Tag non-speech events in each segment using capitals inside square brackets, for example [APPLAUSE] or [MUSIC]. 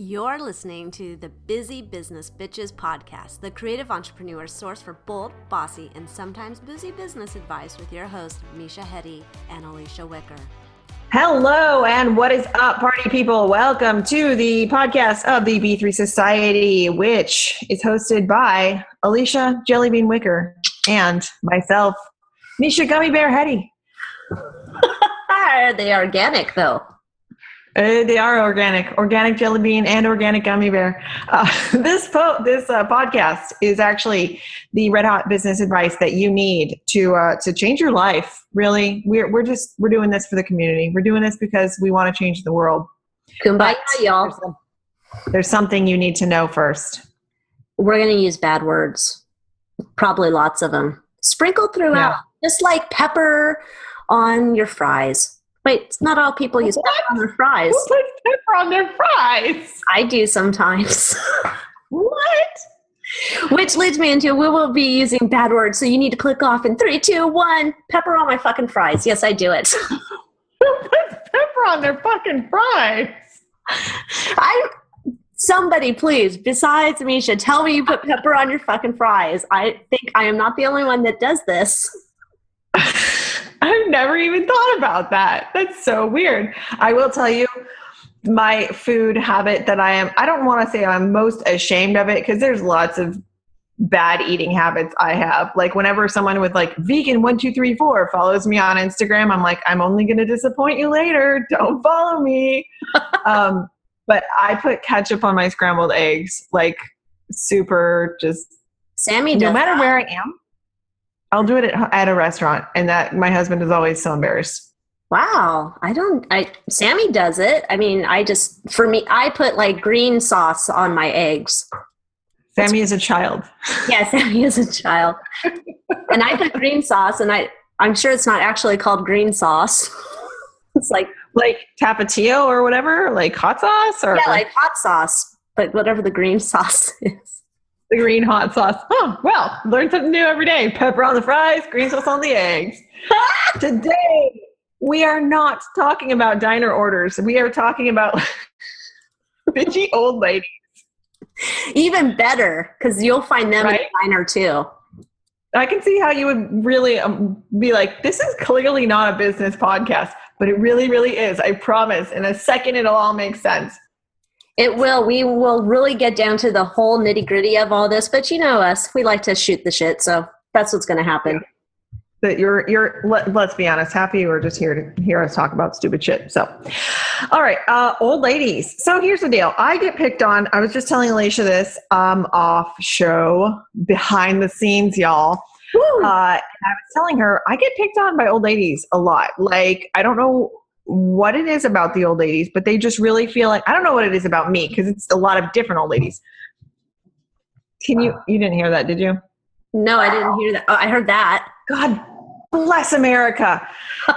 You're listening to the Busy Business Bitches podcast, the creative entrepreneur source for bold, bossy, and sometimes boozy business advice with your hosts, Misha Hetty and Alicia Wicker. Hello, and what is up, party people? Welcome to the podcast of the B3 Society, which is hosted by Alicia Jellybean Wicker and myself, Misha Gummy Bear Hetty. [LAUGHS] Are they organic, though? Uh, they are organic, organic jelly bean and organic gummy bear. Uh, [LAUGHS] this po- this uh, podcast is actually the red hot business advice that you need to uh, to change your life. Really, we're we're just we're doing this for the community. We're doing this because we want to change the world. Kumbaya, y'all. There's, there's something you need to know first. We're gonna use bad words, probably lots of them, sprinkled throughout, yeah. just like pepper on your fries. Wait, it's not all people use pepper on their fries. Who puts pepper on their fries? I do sometimes. [LAUGHS] what? Which leads me into we will be using bad words, so you need to click off in three, two, one. Pepper on my fucking fries. Yes, I do it. [LAUGHS] Who puts pepper on their fucking fries? I somebody please besides misha tell me you put pepper on your fucking fries i think i am not the only one that does this [LAUGHS] I've never even thought about that. That's so weird. I will tell you my food habit that I am, I don't want to say I'm most ashamed of it because there's lots of bad eating habits I have. Like whenever someone with like vegan one two three four follows me on Instagram, I'm like, I'm only gonna disappoint you later. Don't follow me. [LAUGHS] um, but I put ketchup on my scrambled eggs, like super just Sammy no matter that. where I am. I'll do it at, at a restaurant, and that my husband is always so embarrassed. Wow, I don't. I Sammy does it. I mean, I just for me, I put like green sauce on my eggs. Sammy is a child. [LAUGHS] Yeah, Sammy is a child, and I put green sauce, and I I'm sure it's not actually called green sauce. [LAUGHS] it's like like tapatio or whatever, like hot sauce or yeah, like hot sauce, but whatever the green [LAUGHS] sauce is the green hot sauce. Oh, well, learn something new every day. Pepper on the fries, green sauce on the eggs. [LAUGHS] Today, we are not talking about diner orders. We are talking about [LAUGHS] bitchy old ladies. Even better, because you'll find them right? in the diner too. I can see how you would really um, be like, this is clearly not a business podcast, but it really, really is. I promise. In a second, it'll all make sense. It will. We will really get down to the whole nitty gritty of all this, but you know us, we like to shoot the shit, so that's what's going to happen. That you're, you're. Let, us be honest, happy or just here to hear us talk about stupid shit. So, all right, uh, old ladies. So here's the deal. I get picked on. I was just telling Alicia this um, off show, behind the scenes, y'all. Uh, I was telling her I get picked on by old ladies a lot. Like I don't know what it is about the old ladies, but they just really feel like I don't know what it is about me because it's a lot of different old ladies. Can you you didn't hear that, did you? No, I didn't hear that. Oh, I heard that. God bless America.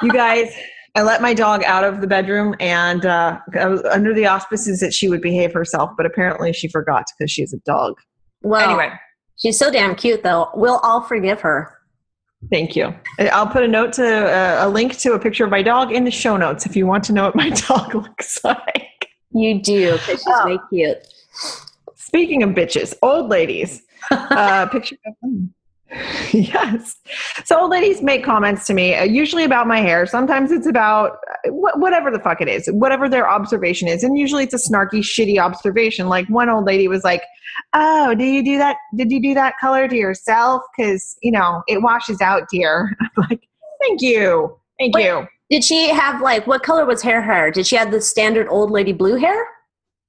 You [LAUGHS] guys, I let my dog out of the bedroom and uh, I was under the auspices that she would behave herself, but apparently she forgot because she's a dog. Well, anyway, she's so damn cute though. We'll all forgive her. Thank you. I'll put a note to uh, a link to a picture of my dog in the show notes if you want to know what my [LAUGHS] dog looks like. You do, because she's oh. very cute. Speaking of bitches, old ladies. [LAUGHS] Uh, picture of them. [LAUGHS] yes. So old ladies make comments to me, uh, usually about my hair. Sometimes it's about uh, wh- whatever the fuck it is, whatever their observation is. And usually it's a snarky, shitty observation. Like one old lady was like, Oh, do you do that? Did you do that color to yourself? Because, you know, it washes out, dear. [LAUGHS] I'm like, Thank you. Thank Wait, you. Did she have like, what color was her hair? Did she have the standard old lady blue hair?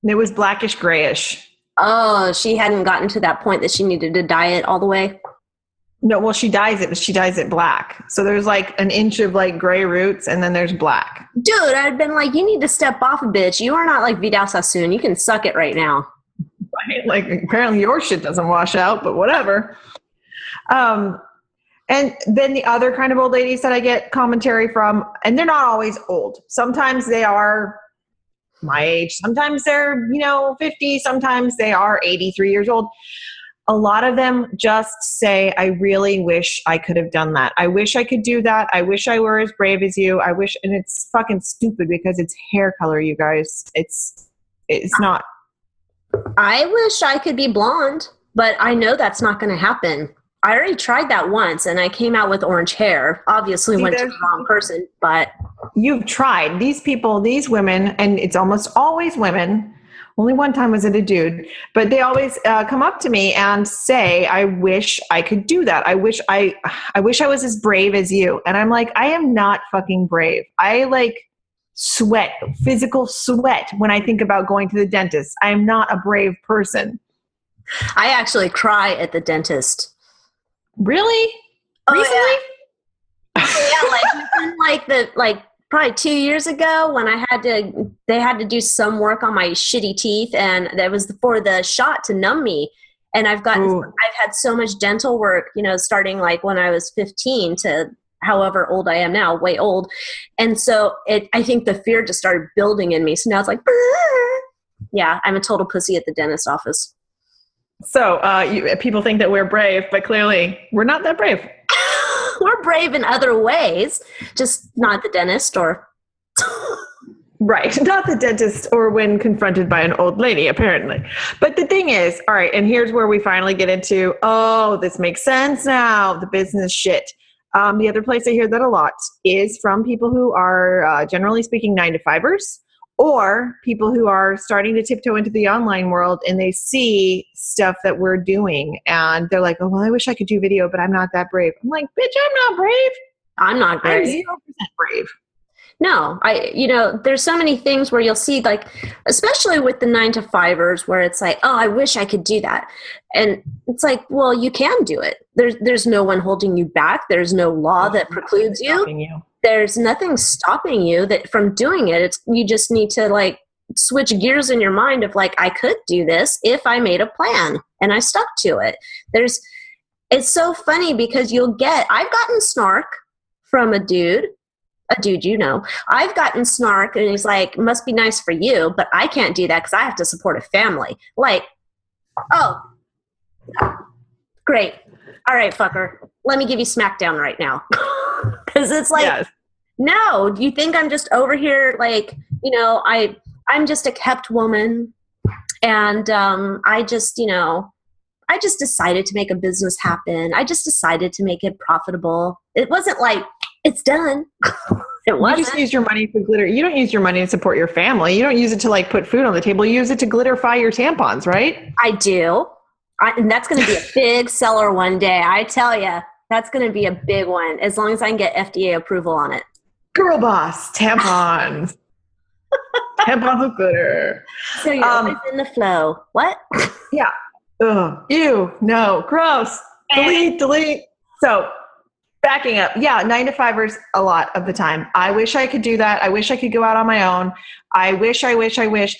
It was blackish grayish. Oh, she hadn't gotten to that point that she needed to dye it all the way? No, well, she dyes it, but she dyes it black. So there's like an inch of like gray roots, and then there's black. Dude, I'd been like, you need to step off a bitch. You are not like Vidal Sassoon. You can suck it right now. Right? Like apparently your shit doesn't wash out, but whatever. Um, and then the other kind of old ladies that I get commentary from, and they're not always old. Sometimes they are my age. Sometimes they're, you know, 50. Sometimes they are 83 years old a lot of them just say, I really wish I could have done that. I wish I could do that. I wish I were as brave as you. I wish, and it's fucking stupid because it's hair color, you guys. It's, it's not. I wish I could be blonde, but I know that's not going to happen. I already tried that once and I came out with orange hair. Obviously, See, went to the wrong person, but You've tried. These people, these women, and it's almost always women. Only one time was it a dude, but they always uh, come up to me and say, "I wish I could do that. I wish I, I wish I was as brave as you." And I'm like, I am not fucking brave. I like sweat, physical sweat when I think about going to the dentist. I am not a brave person. I actually cry at the dentist. Really? Oh, Recently? yeah, like like the like probably two years ago when I had to they had to do some work on my shitty teeth and that was for the shot to numb me. And I've gotten Ooh. I've had so much dental work, you know, starting like when I was 15 to however old I am now, way old. And so it I think the fear just started building in me. So now it's like yeah, I'm a total pussy at the dentist office. So uh, you, people think that we're brave, but clearly we're not that brave. [LAUGHS] We're brave in other ways, just not the dentist or [LAUGHS] Right, not the dentist or when confronted by an old lady, apparently. But the thing is, all right, and here's where we finally get into oh, this makes sense now the business shit. Um, the other place I hear that a lot is from people who are, uh, generally speaking, nine to fivers or people who are starting to tiptoe into the online world and they see stuff that we're doing and they're like, oh, well, I wish I could do video, but I'm not that brave. I'm like, bitch, I'm not brave. I'm not I'm brave. 0% brave. No, I, you know, there's so many things where you'll see, like, especially with the nine to fivers, where it's like, oh, I wish I could do that. And it's like, well, you can do it. There's, there's no one holding you back. There's no law that precludes you. You. There's nothing stopping you that from doing it. It's, you just need to like switch gears in your mind of like, I could do this if I made a plan and I stuck to it. There's, it's so funny because you'll get, I've gotten snark from a dude a dude you know i've gotten snark and he's like must be nice for you but i can't do that because i have to support a family like oh great all right fucker let me give you smackdown right now [LAUGHS] because it's like yes. no do you think i'm just over here like you know i i'm just a kept woman and um i just you know i just decided to make a business happen i just decided to make it profitable it wasn't like it's done [LAUGHS] it You wasn't just use your money for glitter. You don't use your money to support your family. You don't use it to like put food on the table. You use it to glitterify your tampons, right? I do. I, and that's going to be a big seller one day. I tell you, that's going to be a big one as long as I can get FDA approval on it. Girl boss tampons. [LAUGHS] tampons with glitter. So you're Um, always in the flow. What? Yeah. Ugh. Ew. No. Gross. Delete. Delete. So backing up. Yeah, nine to fivers a lot of the time. I wish I could do that. I wish I could go out on my own. I wish, I wish, I wish.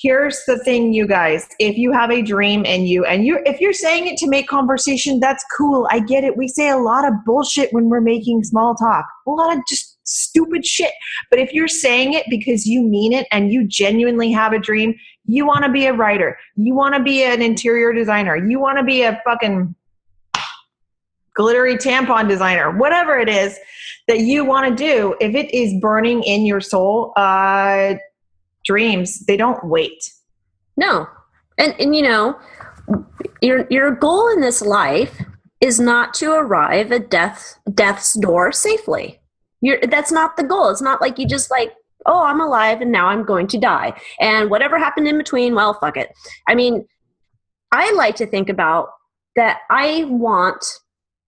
Here's the thing, you guys. If you have a dream in you and you if you're saying it to make conversation, that's cool. I get it. We say a lot of bullshit when we're making small talk. A lot of just stupid shit. But if you're saying it because you mean it and you genuinely have a dream, you want to be a writer, you want to be an interior designer, you want to be a fucking glittery tampon designer, whatever it is that you want to do, if it is burning in your soul, uh, dreams, they don't wait. No. And and you know, your your goal in this life is not to arrive at death death's door safely. You're that's not the goal. It's not like you just like, oh, I'm alive and now I'm going to die. And whatever happened in between, well, fuck it. I mean, I like to think about that I want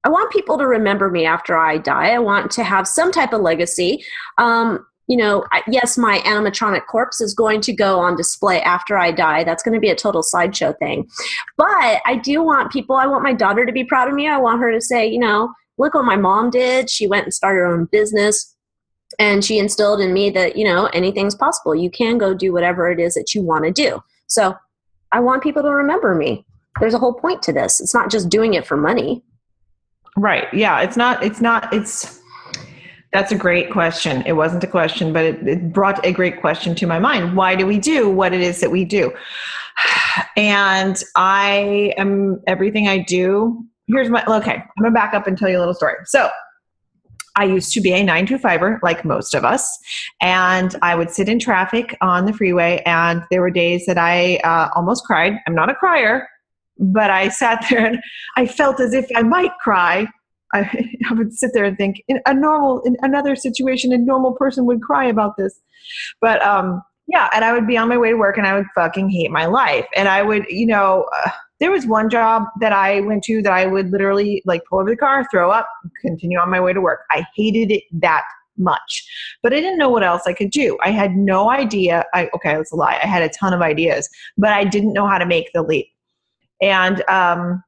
I want people to remember me after I die. I want to have some type of legacy. Um, you know, yes, my animatronic corpse is going to go on display after I die. That's going to be a total sideshow thing. But I do want people, I want my daughter to be proud of me. I want her to say, you know, look what my mom did. She went and started her own business and she instilled in me that, you know, anything's possible. You can go do whatever it is that you want to do. So I want people to remember me. There's a whole point to this. It's not just doing it for money. Right. Yeah. It's not, it's not, it's, that's a great question. It wasn't a question, but it, it brought a great question to my mind. Why do we do what it is that we do? [SIGHS] And I am everything I do. Here's my, okay, I'm gonna back up and tell you a little story. So I used to be a nine to fiver, like most of us, and I would sit in traffic on the freeway. And there were days that I uh, almost cried. I'm not a crier, but I sat [LAUGHS] there and I felt as if I might cry. I, [LAUGHS] I would sit there and think, in a normal, in another situation, a normal person would cry about this. But um, yeah, and I would be on my way to work and I would fucking hate my life. And I would, you know, uh, there was one job that I went to that I would literally like pull over the car, throw up, continue on my way to work. I hated it that much, but I didn't know what else I could do. I had no idea. I, okay, that's a lie. I had a ton of ideas, but I didn't know how to make the leap. And um,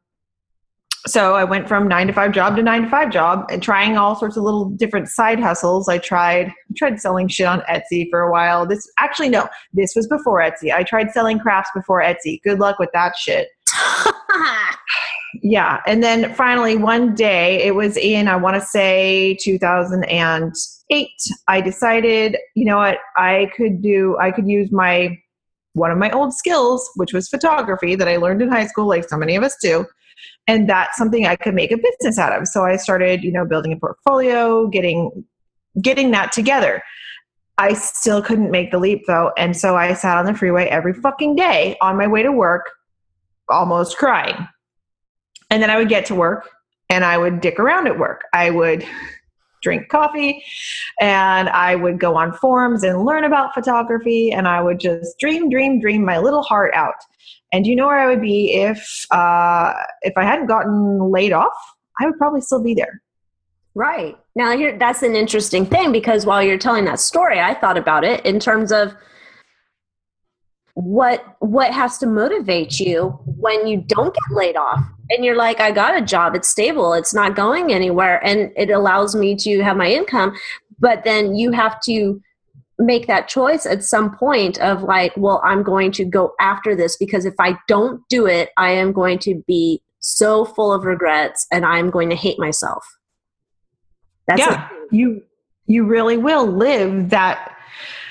so I went from nine to five job to nine to five job and trying all sorts of little different side hustles. I tried I tried selling shit on Etsy for a while. This actually no, this was before Etsy. I tried selling crafts before Etsy. Good luck with that shit. [LAUGHS] yeah, and then finally one day it was in I want to say 2008. I decided, you know what, I could do I could use my one of my old skills, which was photography that I learned in high school like so many of us do and that's something i could make a business out of. So i started you know building a portfolio getting getting that together. I still couldn't make the leap though. And so i sat on the freeway every fucking day on my way to work almost crying. And then i would get to work and i would dick around at work. I would [LAUGHS] drink coffee and I would go on forums and learn about photography. And I would just dream, dream, dream my little heart out. And you know where I would be if uh, if I hadn't gotten laid off? I would probably still be there. Right. Now here that's an interesting thing because while you're telling that story, I thought about it in terms of what what has to motivate you when you don't get laid off and you're like i got a job it's stable it's not going anywhere and it allows me to have my income but then you have to make that choice at some point of like, well, I'm going to go after this because if I don't do it, I am going to be so full of regrets and I'm going to hate myself. That's yeah, you you really will live that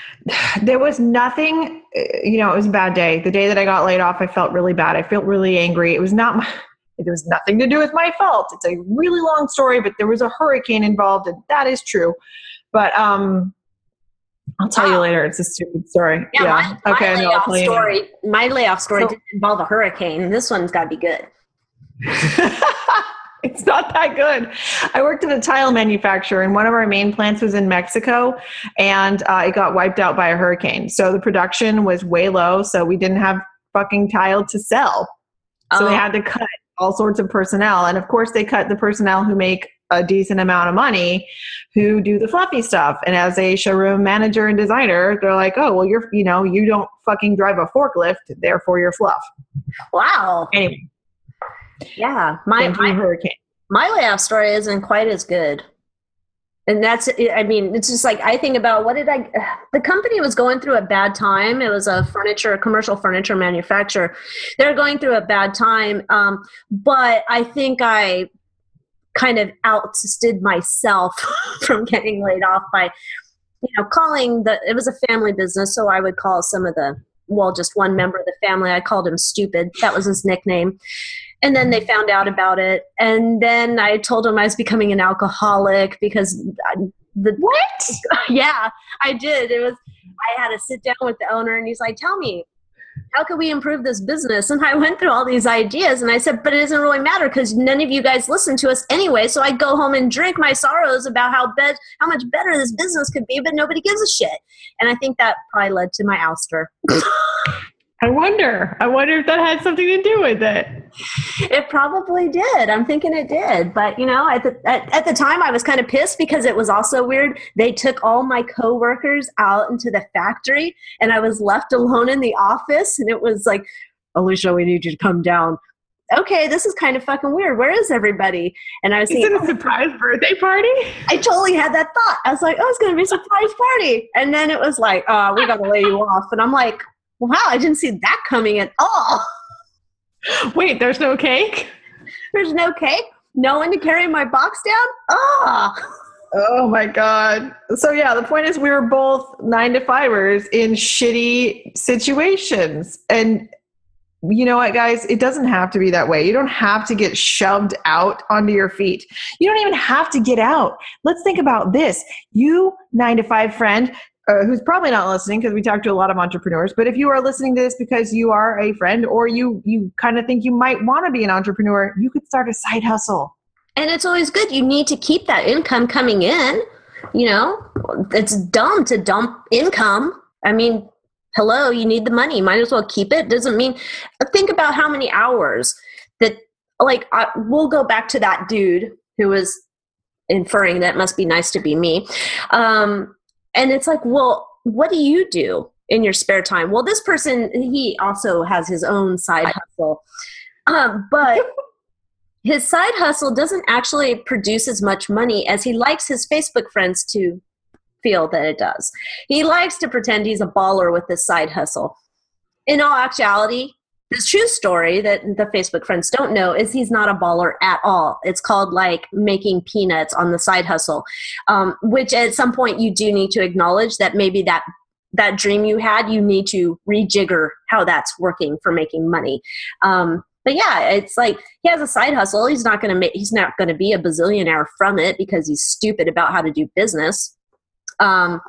[SIGHS] there was nothing you know it was a bad day. The day that i got laid off i felt really bad. I felt really angry. It was not my, [LAUGHS] it was nothing to do with my fault. It's a really long story but there was a hurricane involved and that is true. But um I'll tell wow. you later. It's a stupid story. Yeah. yeah. My, okay. My layoff no, story. My layoff story so, didn't involve a hurricane. This one's got to be good. [LAUGHS] it's not that good. I worked at a tile manufacturer, and one of our main plants was in Mexico, and uh, it got wiped out by a hurricane. So the production was way low. So we didn't have fucking tile to sell. So oh. they had to cut all sorts of personnel, and of course they cut the personnel who make a decent amount of money who do the fluffy stuff. And as a showroom manager and designer, they're like, oh, well, you're, you know, you don't fucking drive a forklift, therefore you're fluff. Wow. Anyway. Yeah. My, my, hurricane. my layoff story isn't quite as good. And that's, I mean, it's just like I think about what did I, the company was going through a bad time. It was a furniture, a commercial furniture manufacturer. They're going through a bad time. Um, but I think I kind of ousted myself [LAUGHS] from getting laid off by you know calling the it was a family business so i would call some of the well just one member of the family. I called him stupid. That was his nickname. And then they found out about it. And then i told him i was becoming an alcoholic because I, the what? [LAUGHS] yeah i did. It was i had to sit down with the owner and he's like tell me how can we improve this business? And I [LAUGHS] went through all these ideas and I said, but it doesn't really matter because none of you guys listen to us anyway. So I go home and drink my sorrows about how bad, how much better this business could be, but nobody gives a shit. And I think that probably led to my ouster. [LAUGHS] I wonder. I wonder if that had something to do with it. It probably did. I'm thinking it did. But you know, at the at, at the time, I was kind of pissed because it was also weird. They took all my coworkers out into the factory, and I was left alone in the office. And it was like, Alicia, we need you to come down. Okay, this is kind of fucking weird. Where is everybody? And I was thinking, is it a oh. surprise birthday party? I totally had that thought. I was like, oh, it's going to be a surprise party. And then it was like, oh, we got to lay you off. And I'm like, wow, I didn't see that coming at all. [LAUGHS] Wait, there's no cake? There's no cake? No one to carry my box down? Ah. Oh. Oh my God. So, yeah, the point is we were both nine to fivers in shitty situations. And you know what, guys? It doesn't have to be that way. You don't have to get shoved out onto your feet. You don't even have to get out. Let's think about this. You, nine to five friend, uh, who's probably not listening because we talk to a lot of entrepreneurs but if you are listening to this because you are a friend or you you kind of think you might want to be an entrepreneur you could start a side hustle. And it's always good you need to keep that income coming in you know? It's dumb to dump income. I mean hello you need the money might as well keep it. Doesn't mean think about how many hours that like I, we'll go back to that dude who was inferring that must be nice to be me. Um, and it's like well what do you do in your spare time? Well this person he also has his own side hustle. Um, but [LAUGHS] his side hustle doesn't actually produce as much money as he likes his facebook friends to feel that it does. He likes to pretend he's a baller with this side hustle. In all actuality the true story that the Facebook friends don't know is he's not a baller at all. It's called like making peanuts on the side hustle, um, which at some point you do need to acknowledge that maybe that that dream you had, you need to rejigger how that's working for making money. Um, but yeah, it's like he has a side hustle. He's not going to make. He's not to be a bazillionaire from it because he's stupid about how to do business. Um,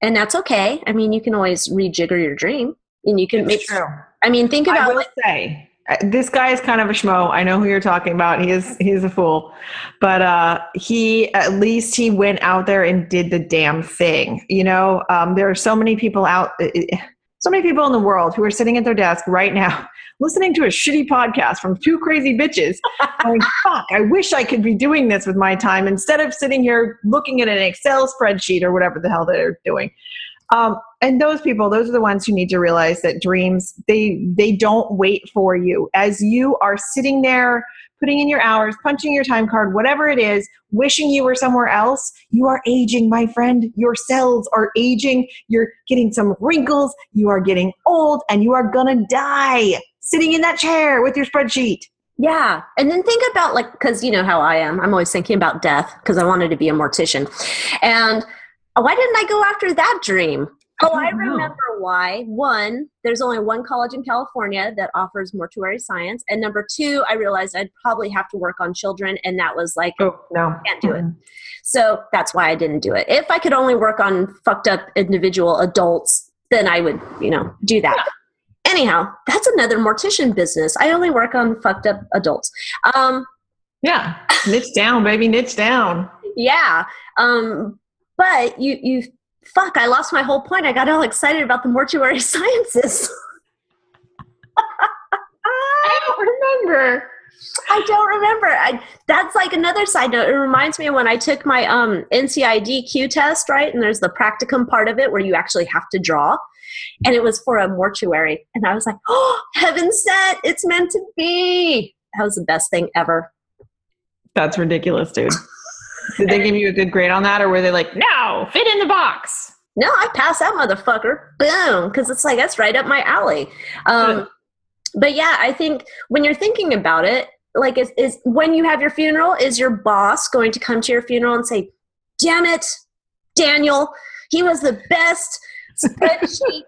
and that's okay. I mean, you can always rejigger your dream, and you can it's make. true I mean, think about. I will like, say uh, this guy is kind of a schmo. I know who you're talking about. He is he's a fool, but uh, he at least he went out there and did the damn thing. You know, um, there are so many people out, uh, uh, so many people in the world who are sitting at their desk right now. [LAUGHS] Listening to a shitty podcast from two crazy bitches, [LAUGHS] going, fuck, I wish I could be doing this with my time instead of sitting here looking at an Excel spreadsheet or whatever the hell they're doing. Um, and those people, those are the ones who need to realize that dreams they they don't wait for you. As you are sitting there putting in your hours, punching your time card, whatever it is, wishing you were somewhere else, you are aging, my friend. Your cells are aging. You're getting some wrinkles. You are getting old, and you are gonna die sitting in that chair with your spreadsheet. Yeah. And then think about like, because you know how I am. I'm always thinking about death because I wanted to be a mortician. And why didn't I go after that dream? Oh, I remember why. One, there's only one college in California that offers mortuary science. And number two, I realized I'd probably have to work on children. And that was like, oh, no. Can't do it. So that's why I didn't do it. If I could only work on fucked up individual adults, then I would, you know, do that. Yeah. Anyhow, that's another mortician business. I only work on fucked up adults. Um, yeah. Niche down, baby. Niche down. [LAUGHS] Yeah. Um, but you you fuck, I lost my whole point. I got all excited about the mortuary [LAUGHS] sciences. I don't remember. I don't remember. I, that's like another side note. It reminds me when I took my um, NCIDQ test, right? And there's the practicum part of it where you actually have to draw. And it was for a mortuary. And I was like, oh, heaven sent. It's meant to be. That was the best thing ever. That's ridiculous, dude. Did they give you a good grade on that, or were they like, no, fit in the box? No, I passed that motherfucker. Boom, because it's like that's right up my alley. Um, but yeah, I think when you're thinking about it, like, is, is when you have your funeral, is your boss going to come to your funeral and say, "Damn it, Daniel, he was the best [LAUGHS] spreadsheet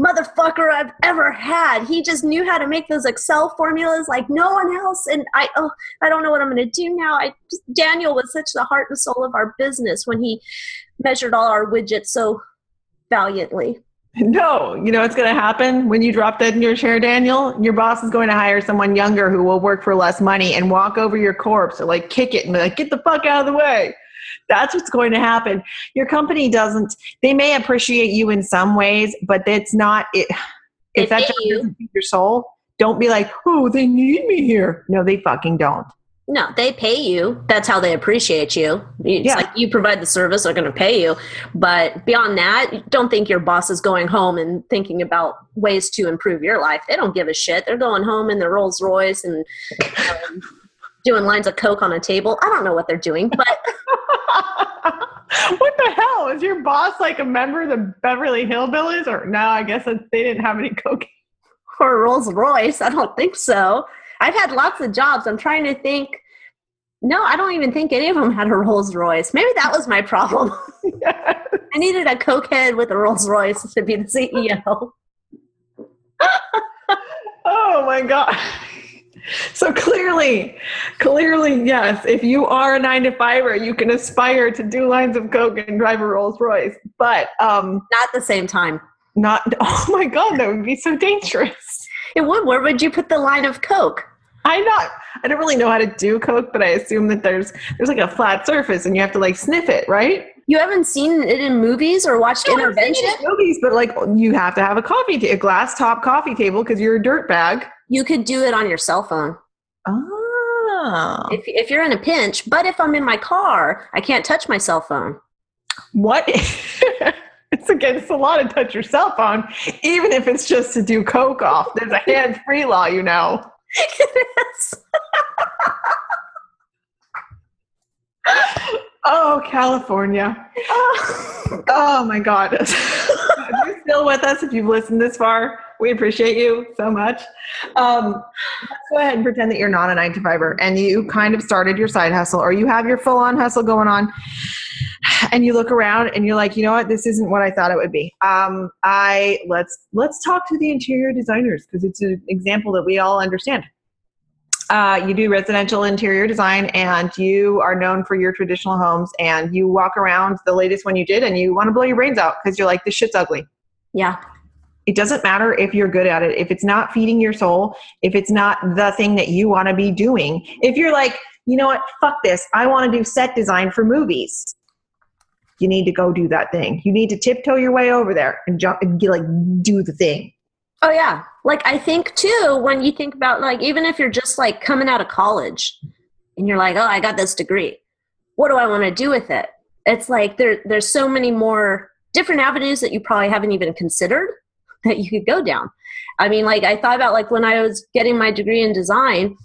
motherfucker I've ever had. He just knew how to make those Excel formulas like no one else. And I, oh, I don't know what I'm going to do now. I just, Daniel was such the heart and soul of our business when he measured all our widgets so valiantly. No, you know what's going to happen when you drop dead in your chair, Daniel? Your boss is going to hire someone younger who will work for less money and walk over your corpse or like kick it and be like, get the fuck out of the way. That's what's going to happen. Your company doesn't, they may appreciate you in some ways, but it's not, it, if that doesn't your soul, don't be like, oh, they need me here. No, they fucking don't. No, they pay you. That's how they appreciate you. It's yeah. like you provide the service, they're going to pay you. But beyond that, don't think your boss is going home and thinking about ways to improve your life. They don't give a shit. They're going home in their Rolls Royce and um, [LAUGHS] doing lines of coke on a table. I don't know what they're doing, but [LAUGHS] [LAUGHS] what the hell is your boss like a member of the Beverly Hillbillies? Or no, I guess they didn't have any coke or Rolls Royce. I don't think so. I've had lots of jobs. I'm trying to think. No, I don't even think any of them had a Rolls Royce. Maybe that was my problem. [LAUGHS] Yes. I needed a cokehead with a Rolls Royce to be the CEO. [LAUGHS] oh my god. So clearly, clearly, yes. If you are a nine to fiver, you can aspire to do lines of coke and drive a Rolls Royce, but um, Not at the same time. not. [LAUGHS] Oh my god, that would be so dangerous. It would. Where would you put the line of coke? I not. I don't really know how to do coke, but I assume that there's there's like a flat surface and you have to like sniff it, right? You haven't seen it in movies or watched No, Intervention? it in movies, but like you have to have a coffee, ta- a glass top coffee table because you're a dirt bag. You could do it on your cell phone Oh, if, if you're in a pinch. But if I'm in my car, I can't touch my cell phone. what? [LAUGHS] it's against the law to touch your cell phone, even if it's just to do coke off. There's a [LAUGHS] hands-free law, you know. [LAUGHS] Oh, California. Oh my God. if you're still with us, if you've listened this far, we appreciate you so much. Um, let's go ahead and pretend that you're not a nine to fiver and you kind of started your side hustle or you have your full on hustle going on and you look around and you're like, you know what, this isn't what I thought it would be. Um, I let's let's talk to the interior designers because it's an example that we all understand. Uh, you do residential interior design and you are known for your traditional homes and you walk around the latest one you did and you want to blow your brains out because you're like this shit's ugly Yeah. It doesn't matter if you're good at it. If it's not feeding your soul if it's not the thing that you want to be doing. If you're like you know what? Fuck this. I want to do set design for movies. You need to go do that thing. You need to tiptoe your way over there and jump and get, like do the thing. Oh yeah. Like I think too when you think about like even if you're just like coming out of college and you're like, "Oh, I got this degree. What do I want to do with it?" It's like there there's so many more different avenues that you probably haven't even considered that you could go down. I mean, like I thought about like when I was getting my degree in design,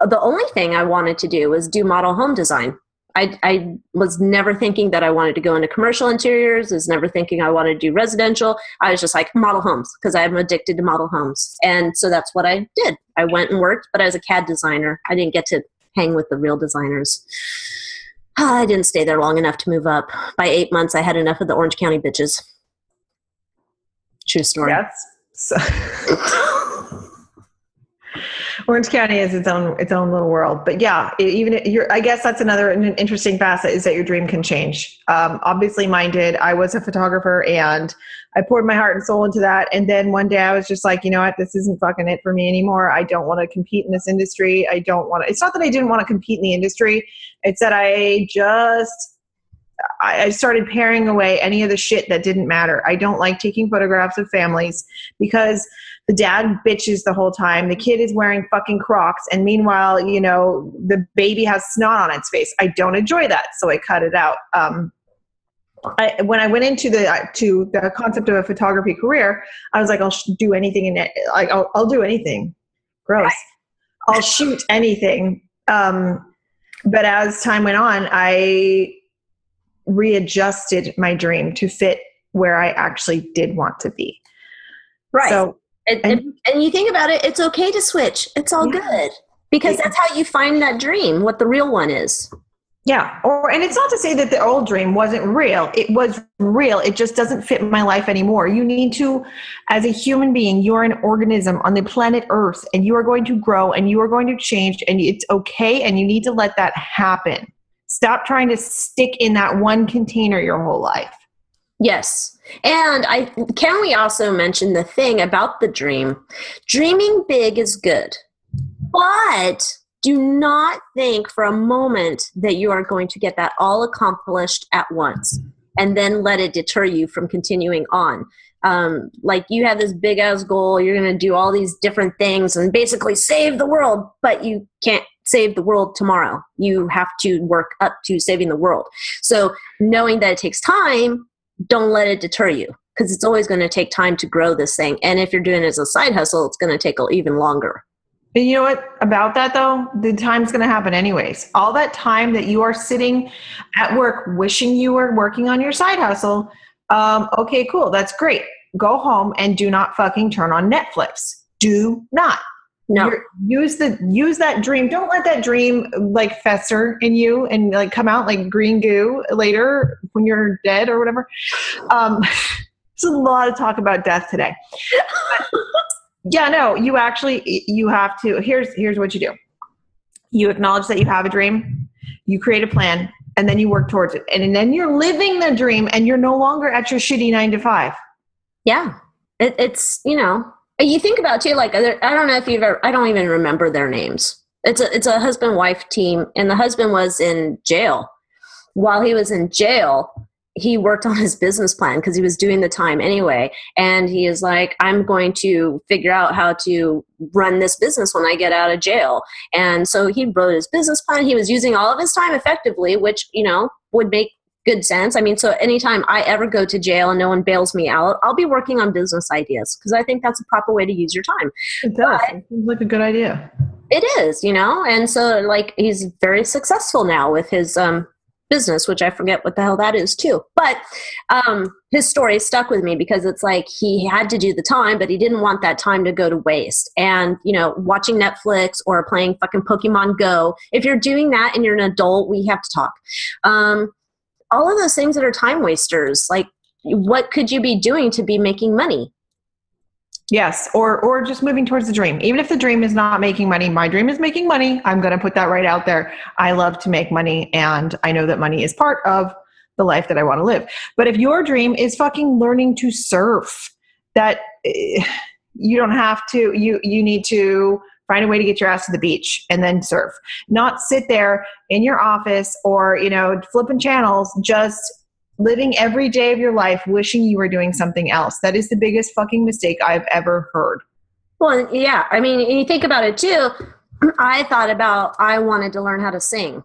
the only thing I wanted to do was do model home design. I, I was never thinking that I wanted to go into commercial interiors, was never thinking I wanted to do residential. I was just like model homes because I'm addicted to model homes. And so that's what I did. I went and worked, but I was a CAD designer, I didn't get to hang with the real designers. [SIGHS] I didn't stay there long enough to move up. By eight months, I had enough of the Orange County bitches. True story. Yes. So, [LAUGHS] Orange County is its own its own little world, but yeah, even it, you're, I guess that's another an interesting facet is that your dream can change. Um, obviously, mine did. I was a photographer, and I poured my heart and soul into that. And then one day, I was just like, you know what, this isn't fucking it for me anymore. I don't want to compete in this industry. I don't want to. It's not that I didn't want to compete in the industry. It's that I just I started paring away any of the shit that didn't matter. I don't like taking photographs of families because the dad bitches the whole time. The kid is wearing fucking Crocs, and meanwhile, you know, the baby has snot on its face. I don't enjoy that, so I cut it out. Um, I, when I went into the uh, to the concept of a photography career, I was like, I'll sh- do anything in it. Like, I'll, I'll do anything. Gross. I'll shoot anything. Um, but as time went on, I readjusted my dream to fit where I actually did want to be. Right. So and, and- and, you think about it, it's okay to switch. It's all Yeah. good because that's how you find that dream, what the real one is. yeah, or and it's not to say that the old dream wasn't real. It was real. It just doesn't fit my life anymore. You need to as a human being, you're an organism on the planet Earth and you are going to grow and you are going to change and it's okay and you need to let that happen. Stop trying to stick in that one container your whole life. Yes. And I can we also mention the thing about the dream. Dreaming big is good. But do not think for a moment that you are going to get that all accomplished at once and then let it deter you from continuing on. Um, like you have this big ass goal, you're going to do all these different things and basically save the world, but you can't save the world tomorrow. You have to work up to saving the world. So, knowing that it takes time, don't let it deter you because it's always going to take time to grow this thing. And if you're doing it as a side hustle, it's going to take even longer. And you know what about that though? The time's going to happen anyways. All that time that you are sitting at work wishing you were working on your side hustle, um, okay, cool, that's great. Go home and do not fucking turn on Netflix. Do not. No, You're- use the use that dream. Don't let that dream like fester in you and like come out like green goo later when you're dead or whatever. Um, [LAUGHS] there's a lot of talk about death today. yeah, no, you actually you have to. Here's here's what you do. You acknowledge that you have a dream. You create a plan, and then you work towards it. And, and then you're living the dream, and you're no longer at your shitty nine to five. Yeah, it, it's you know you think about too. Like I don't know if you've ever. I don't even remember their names. It's a it's a husband wife team, and the husband was in jail. While he was in jail, he worked on his business plan because he was doing the time anyway. And he is like, I'm going to figure out how to run this business when I get out of jail. And so he wrote his business plan. He was using all of his time effectively, which, you know, would make good sense. I mean, so anytime I ever go to jail and no one bails me out, I'll be working on business ideas because I think that's a proper way to use your time. It does. But it seems like a good idea. It is, you know, and so like he's very successful now with his um, business, which I forget what the hell that is too. But um, his story stuck with me because it's like he had to do the time, but he didn't want that time to go to waste. And, you know, watching Netflix or playing fucking Pokemon Go, if you're doing that and you're an adult, we have to talk. Um, all of those things that are time wasters, like what could you be doing to be making money? Yes, or or just moving towards the dream. Even if the dream is not making money, my dream is making money. I'm going to put that right out there. I love to make money and I know that money is part of the life that I want to live. But if your dream is fucking learning to surf, that uh, you don't have to you you need to find a way to get your ass to the beach and then surf. Not sit there in your office or, you know, flipping channels just living every day of your life wishing you were doing something else. That is the biggest fucking mistake I've ever heard. Well, yeah. I mean, you think about it too. [CLEARS THROAT] I thought about I wanted to learn how to sing.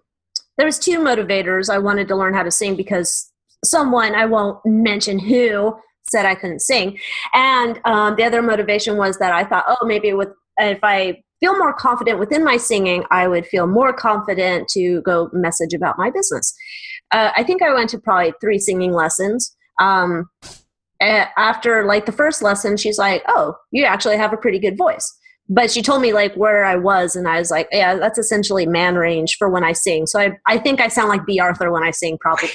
There was two motivators. I wanted to learn how to sing because someone I won't mention who said I couldn't sing, and um, the other motivation was that I thought, oh, maybe with if I feel more confident within my singing, I would feel more confident to go message about my business uh, I think I went to probably three singing lessons. Um, after like the first lesson, she's like, "Oh, you actually have a pretty good voice." But she told me like where I was, and I was like, "Yeah, that's essentially man range for when I sing." So I, I think I sound like Bea Arthur when I sing, probably.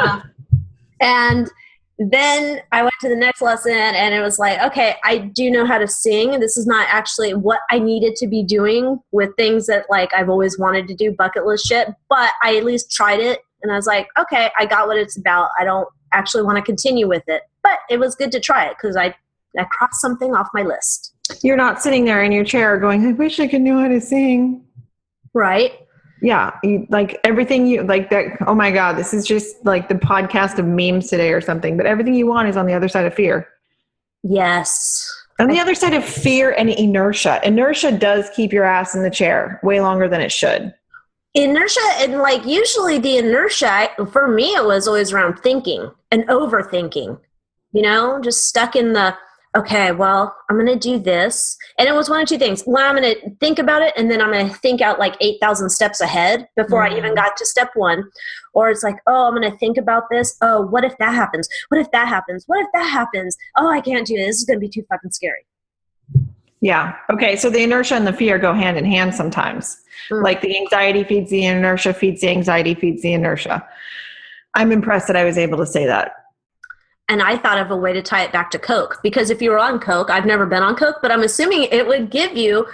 uh, [LAUGHS] and then I went to the next lesson and it was like, okay, I do know how to sing. This is not actually what I needed to be doing with things that like I've always wanted to do, bucket list shit, but I at least tried it and I was like, okay, I got what it's about. I don't actually want to continue with it, but it was good to try it because I I crossed something off my list. You're not sitting there in your chair going, I wish I could know how to sing. Right. Yeah, you, like everything you like that. Oh my God, this is just like the podcast of memes today or something. But everything you want is on the other side of fear. Yes. On the other side of fear and inertia. Inertia does keep your ass in the chair way longer than it should inertia and like usually the inertia for me it was always around thinking and overthinking you know just stuck in the okay well i'm gonna do this and it was one of two things one i'm gonna think about it and then i'm gonna think out like 8000 steps ahead before mm-hmm. i even mm. got to step one or it's like oh i'm gonna think about this oh what if that happens what if that happens what if that happens oh i can't do this this is gonna be too fucking scary yeah. Okay. So the inertia and the fear go hand in hand sometimes. Mm. Like the anxiety feeds the inertia, feeds the anxiety, feeds the inertia. I'm impressed that I was able to say that. And I thought of a way to tie it back to Coke because if you were on Coke, I've never been on Coke, but I'm assuming it would give you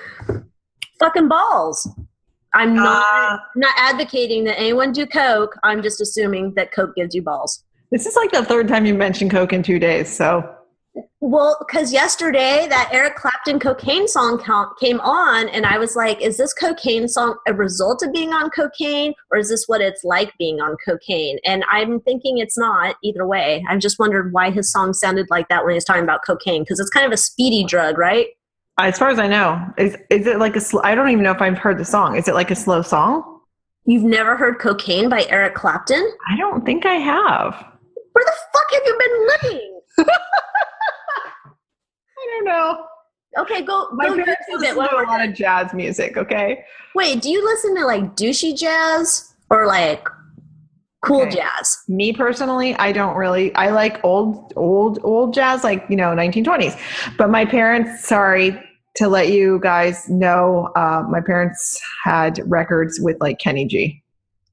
fucking balls. I'm not uh, not advocating that anyone do Coke. I'm just assuming that Coke gives you balls. This is like the third time you mentioned Coke in two days, so well, because yesterday that Eric Clapton cocaine song came on, and I was like, is this cocaine song a result of being on cocaine, or is this what it's like being on cocaine? And I'm thinking it's not either way. I've just wondered why his song sounded like that when he was talking about cocaine, because it's kind of a speedy drug, right? As far as I know, is is it like a? Sl- I don't even know if I've heard the song. Is it like a slow song? You've never heard "Cocaine" by Eric Clapton? I don't think I have. Where the fuck have you been living? [LAUGHS] I don't know. Okay, go. My go parents listen to a lot of jazz music. Okay. Wait, do you listen to like douchey jazz or like cool okay. jazz? Me personally, I don't really. I like old, old, old jazz, like you know, 1920s. But my parents, sorry to let you guys know, uh, my parents had records with like Kenny G.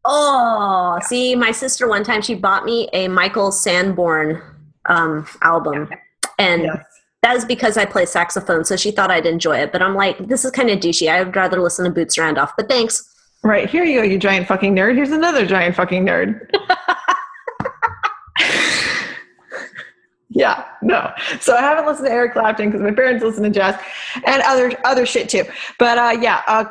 Oh, yeah. see, my sister one time she bought me a Michael Sanborn um, album, and. Yes that was because I play saxophone, so she thought I'd enjoy it. But I'm like, this is kind of douchey. I would rather listen to Boots Randolph. But thanks. Right here you go, you giant fucking nerd. Here's another giant fucking nerd. [LAUGHS] yeah, no. So I haven't listened to Eric Clapton because my parents listen to jazz and other other shit too. But uh, yeah, uh,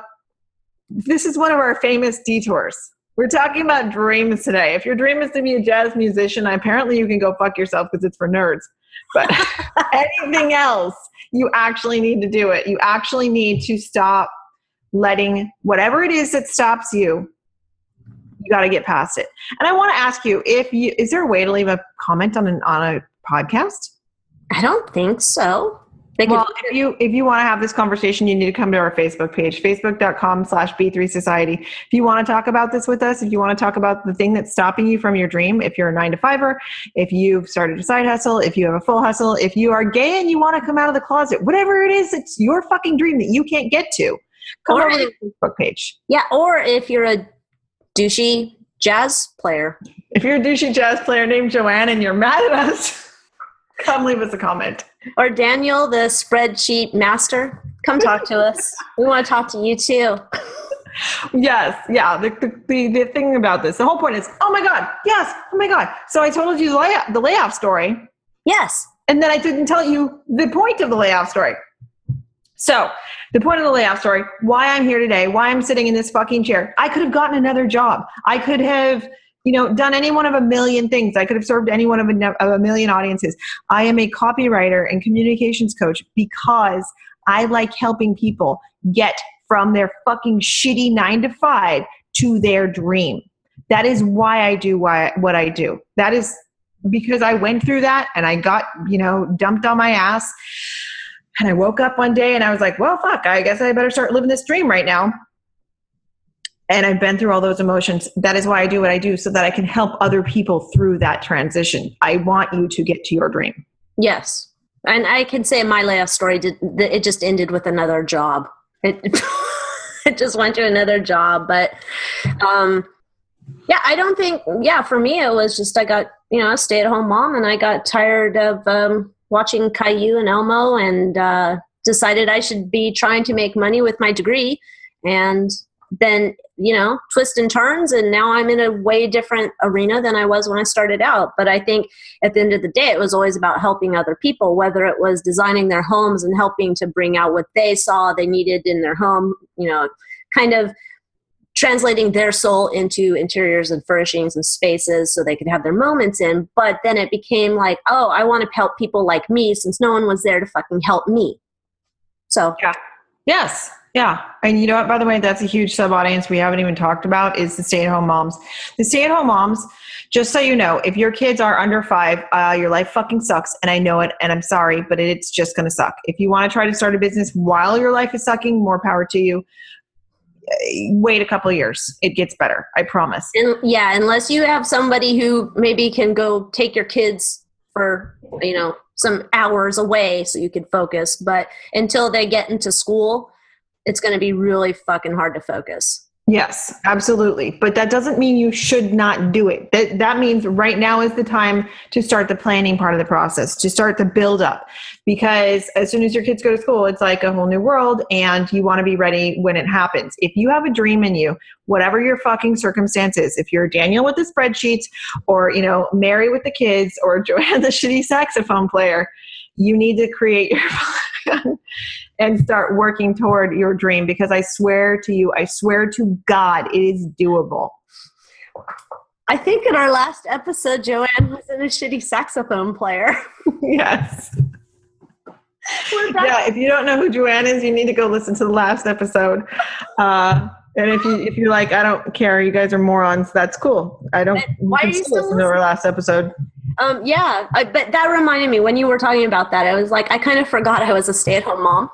this is one of our famous detours. We're talking about dreams today. If your dream is to be a jazz musician, apparently you can go fuck yourself because it's for nerds. But [LAUGHS] anything else, you actually need to do it. You actually need to stop letting whatever it is that stops you you got to get past it and i want to ask you if you is there a way to leave a comment on an on a podcast I don't think so. Could- well if you if you want to have this conversation you need to come to our facebook page facebook.com slash b3 society. If you want to talk about this with us if you want to talk about the thing that's stopping you from your dream if you're a nine to fiver if you've started a side hustle if you have a full hustle if you are gay and you want to come out of the closet whatever it is it's your fucking dream that you can't get to come Or over to the facebook page. Yeah, or if you're a douchey jazz player. If you're a douchey jazz player named Joanne and you're mad at us, [LAUGHS] come leave us a comment. Or Daniel, the spreadsheet master, come talk to us. We want to talk to you too. Yes, yeah. The, the, the, thing about this, the whole point is, oh my God, yes, oh my God. So I told you the layoff, the layoff story, Yes. and then I didn't tell you the point of the layoff story. So the point of the layoff story, why I'm here today, why I'm sitting in this fucking chair. I could have gotten another job. I could have, you know, done any one of a million things. I could have served any one of a, of a million audiences. I am a copywriter and communications coach because I like helping people get from their fucking shitty nine to five to their dream. That is why I do why, what I do. That is because I went through that and I got, you know, dumped on my ass. And I woke up one day and I was like, well, fuck, I guess I better start living this dream right now. And I've been through all those emotions. That is why I do what I do so that I can help other people through that transition. I want you to get to your dream. Yes. And I can say my layoff story did it just ended with another job. It [LAUGHS] it just went to another job, but um yeah, I don't think yeah, for me it was just I got, you know, a stay-at-home mom and I got tired of um watching Caillou and Elmo and uh decided I should be trying to make money with my degree and then you know twist and turns and now i'm in a way different arena than i was when i started out but i think at the end of the day it was always about helping other people whether it was designing their homes and helping to bring out what they saw they needed in their home you know kind of translating their soul into interiors and furnishings and spaces so they could have their moments in but then it became like oh i want to help people like me since no one was there to fucking help me so yeah. Yes. Yeah. And you know what, by the way, that's a huge sub audience we haven't even talked about is the stay at home moms. The stay at home moms, just so you know, if your kids are under five, uh, your life fucking sucks. And I know it. And I'm sorry, but it's just going to suck. If you want to try to start a business while your life is sucking, more power to you. Uh, Wait a couple years. It gets better. I promise. And yeah, unless you have somebody who maybe can go take your kids for, you know, some hours away so you can focus. But until they get into school, it's going to be really fucking hard to focus. Yes, absolutely. But that doesn't mean you should not do it. That that means right now is the time to start the planning part of the process, to start the build up. Because as soon as your kids go to school, it's like a whole new world and you want to be ready when it happens. If you have a dream in you, whatever your fucking circumstances, if you're Daniel with the spreadsheets or, you know, Mary with the kids or [LAUGHS] Joanne the shitty saxophone player, you need to create your [LAUGHS] and start working toward your dream because I swear to you, I swear to God, it is doable. I think in our last episode, Joanne was in a shitty saxophone player. [LAUGHS] yes. Yeah, if you don't know who Joanne is, you need to go listen to the last episode. Uh, and if you if you're like, I don't care, you guys are morons, that's cool. I don't. And why can are you still listen to our last episode? Um, yeah, I, but that reminded me when you were talking about that. I was like, I kind of forgot I was a stay-at-home mom,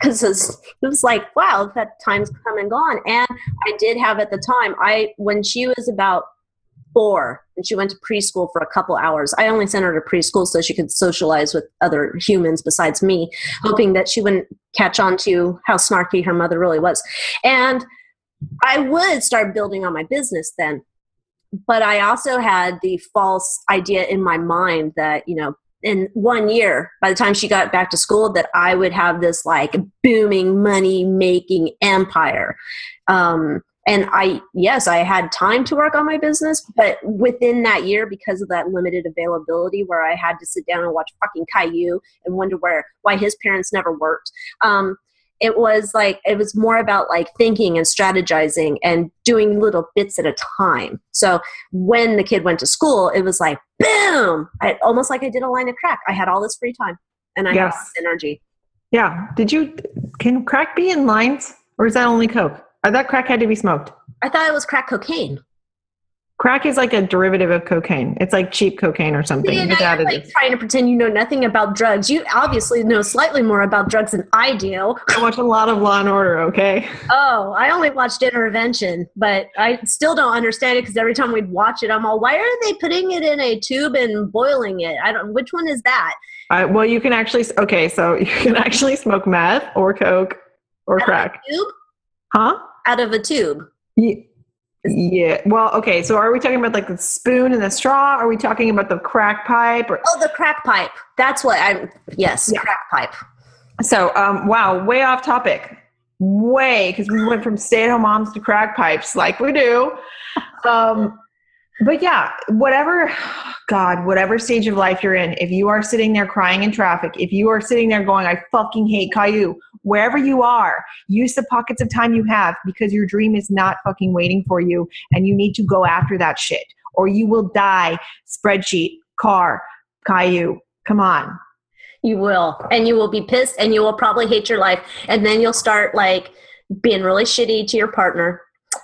because it, was- it was like, wow, that time's come and gone. And I did have at the time, I when she was about four and she went to preschool for a couple hours. I only sent her to preschool so she could socialize with other humans besides me, hoping that she wouldn't catch on to how snarky her mother really was. And I would start building on my business then but I also had the false idea in my mind that, you know, in one year, by the time she got back to school, that I would have this like booming money making empire. Um, and I, yes, I had time to work on my business, but within that year, because of that limited availability, where I had to sit down and watch fucking Caillou and wonder where why his parents never worked. Um, it was like it was more about like thinking and strategizing and doing little bits at a time. So when the kid went to school it was like boom! I, almost like i did a line of crack. I had all this free time and i yes. had energy. Yeah. Did you can crack be in lines or is that only coke? I thought crack had to be smoked? I thought it was crack cocaine Crack is like a derivative of cocaine. It's like cheap cocaine or something. Yeah, you're like trying to pretend you know nothing about drugs. You obviously know slightly more about drugs than I do. I watch a lot of Law and Order. Okay. Oh, I only watched Intervention, but I still don't understand it because every time we'd watch it, I'm all, why are they putting it in a tube and boiling it? I don't. Which one is that? Uh, well, you can actually. Okay, so [LAUGHS] you can actually smoke meth or coke or Out crack. tube? Huh? Out of a tube. Yeah. Yeah. Well, okay. So are we talking about like the spoon and the straw? Are we talking about the crack pipe? Or- oh, the crack pipe. That's what I'm. Yes, yeah. crack pipe. So, um, wow, way off topic. Way because we went from stay-at-home moms to crack pipes, like we do. Um, but yeah, whatever, God, whatever stage of life you're in, if you are sitting there crying in traffic, if you are sitting there going, I fucking hate Caillou, wherever you are, use the pockets of time you have because your dream is not fucking waiting for you and you need to go after that shit or you will die. Spreadsheet, car, Caillou, come on. You will. And you will be pissed and you will probably hate your life. And then you'll start like being really shitty to your partner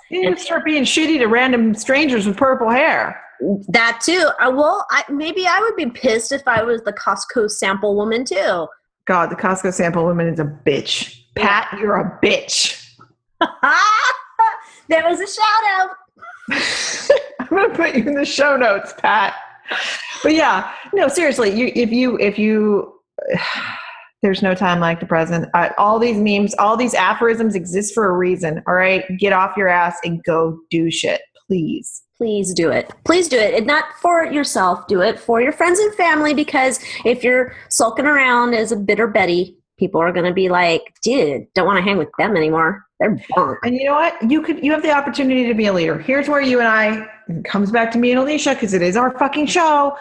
you and start being shitty to random strangers with purple hair. That too. I, well, I, maybe I would be pissed if I was the Costco sample woman too. God, the Costco sample woman is a bitch. Pat, yeah. you're a bitch. [LAUGHS] there was a shout out. [LAUGHS] I'm gonna put you in the show notes, Pat. But yeah, no, seriously, you if you if you [SIGHS] there's no time like the present. Uh, all these memes, all these aphorisms exist for a reason. All right, get off your ass and go do shit, please. Please do it. Please do it. And not for yourself, do it for your friends and family because if you're sulking around as a bitter Betty, people are going to be like, dude, don't want to hang with them anymore. They're bunk. And you know what? You could you have the opportunity to be a leader. Here's where you and I comes back to me and Alicia because it is our fucking show.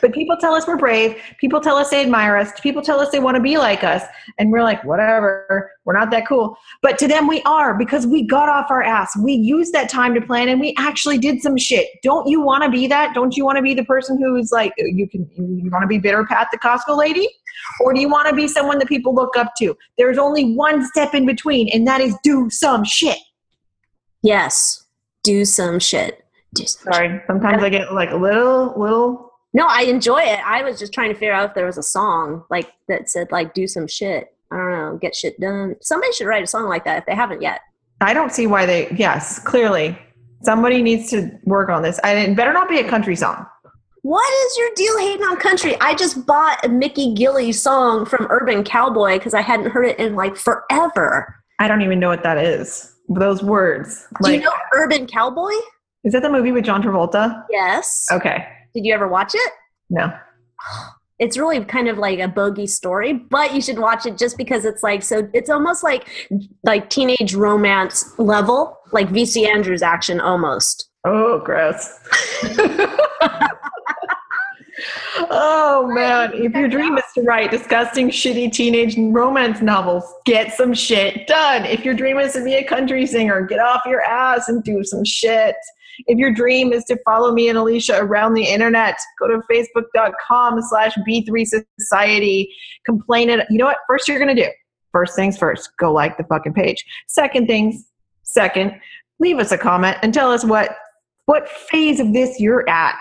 But people tell us we're brave. People tell us they admire us. People tell us they want to be like us. And we're like, whatever, we're not that cool. But to them, we are because we got off our ass. We used that time to plan and we actually did some shit. Don't you want to be that? Don't you want to be the person who's like, you can, you want to be bitter Pat the Costco lady? Or do you want to be someone that people look up to? There's only one step in between, and that is do some shit. Yes, do some shit. Sorry, sometimes I get like a little, little. No, I enjoy it. I was just trying to figure out if there was a song like that said like "do some shit." I don't know, get shit done. Somebody should write a song like that if they haven't yet. I don't see why they. Yes, clearly somebody needs to work on this. And it better not be a country song. What is your deal hating on country? I just bought a Mickey Gilley song from Urban Cowboy because I hadn't heard it in like forever. I don't even know what that is. Those words. Do you know Urban Cowboy? Is that the movie with John Travolta? Yes. Okay. Did you ever watch it? No. [SIGHS] It's really kind of like a bogey story, but you should watch it just because it's like so it's almost like like teenage romance level, like VC Andrews action almost. Oh, gross. [LAUGHS] [LAUGHS] oh man, if your dream is to write disgusting, shitty teenage romance novels, get some shit done. If your dream is to be a country singer, get off your ass and do some shit. If your dream is to follow me and Alicia around the internet, go to facebook.com slash B3 Society. Complain it. You know what? First, you're going to do. First things first, go like the fucking page. Second things, second, leave us a comment and tell us what what phase of this you're at.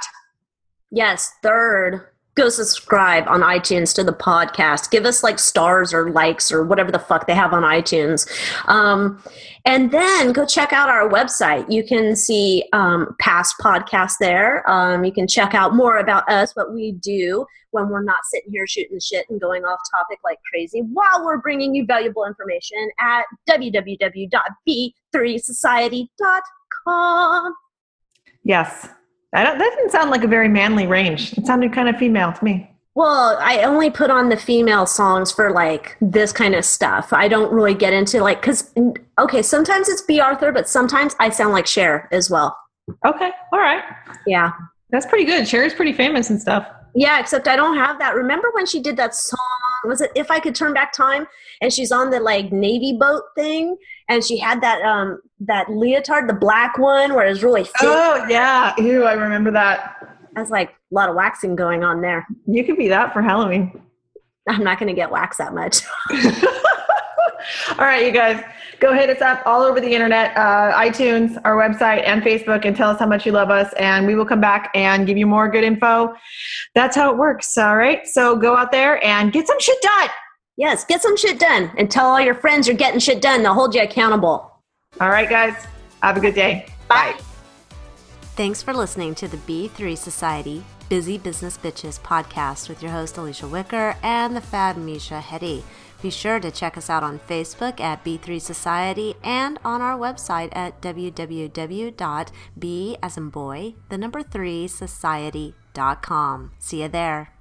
Yes. Third, go subscribe on iTunes to the podcast. Give us like stars or likes or whatever the fuck they have on iTunes. Um, and then go check out our website. You can see um, past podcasts there. Um, you can check out more about us, what we do when we're not sitting here shooting shit and going off topic like crazy while we're bringing you valuable information at www.b3society.com. Yes. I don't, that didn't sound like a very manly range. It sounded kind of female to me. Well, I only put on the female songs for like this kind of stuff. I don't really get into like because okay, sometimes it's Bea Arthur, but sometimes I sound like Cher as well. Okay, all right, Yeah, that's pretty good. Cher is pretty famous and stuff. yeah. Except I don't have that. Remember when she did that song? Was it "If I Could Turn Back Time"? And she's on the like navy boat thing, and she had that um that leotard, the black one, where it was really thick. Oh yeah, ew, I remember that. That's like a lot of waxing going on there. You could be that for Halloween. I'm not going to get waxed that much. [LAUGHS] [LAUGHS] all right, you guys, go hit us up all over the internet, uh, iTunes, our website, and Facebook, and tell us how much you love us, and we will come back and give you more good info. That's how it works. All right, so go out there and get some shit done. Yes, get some shit done, and tell all your friends you're getting shit done. They'll hold you accountable. All right, guys, have a good day. Bye. Thanks for listening to the B3 Society Busy Business Bitches podcast with your host Alicia Wicker and the fab Misha Hetty. Be sure to check us out on Facebook at B3 Society and on our website at www.b as in boy, the number 3 society.com. See you there.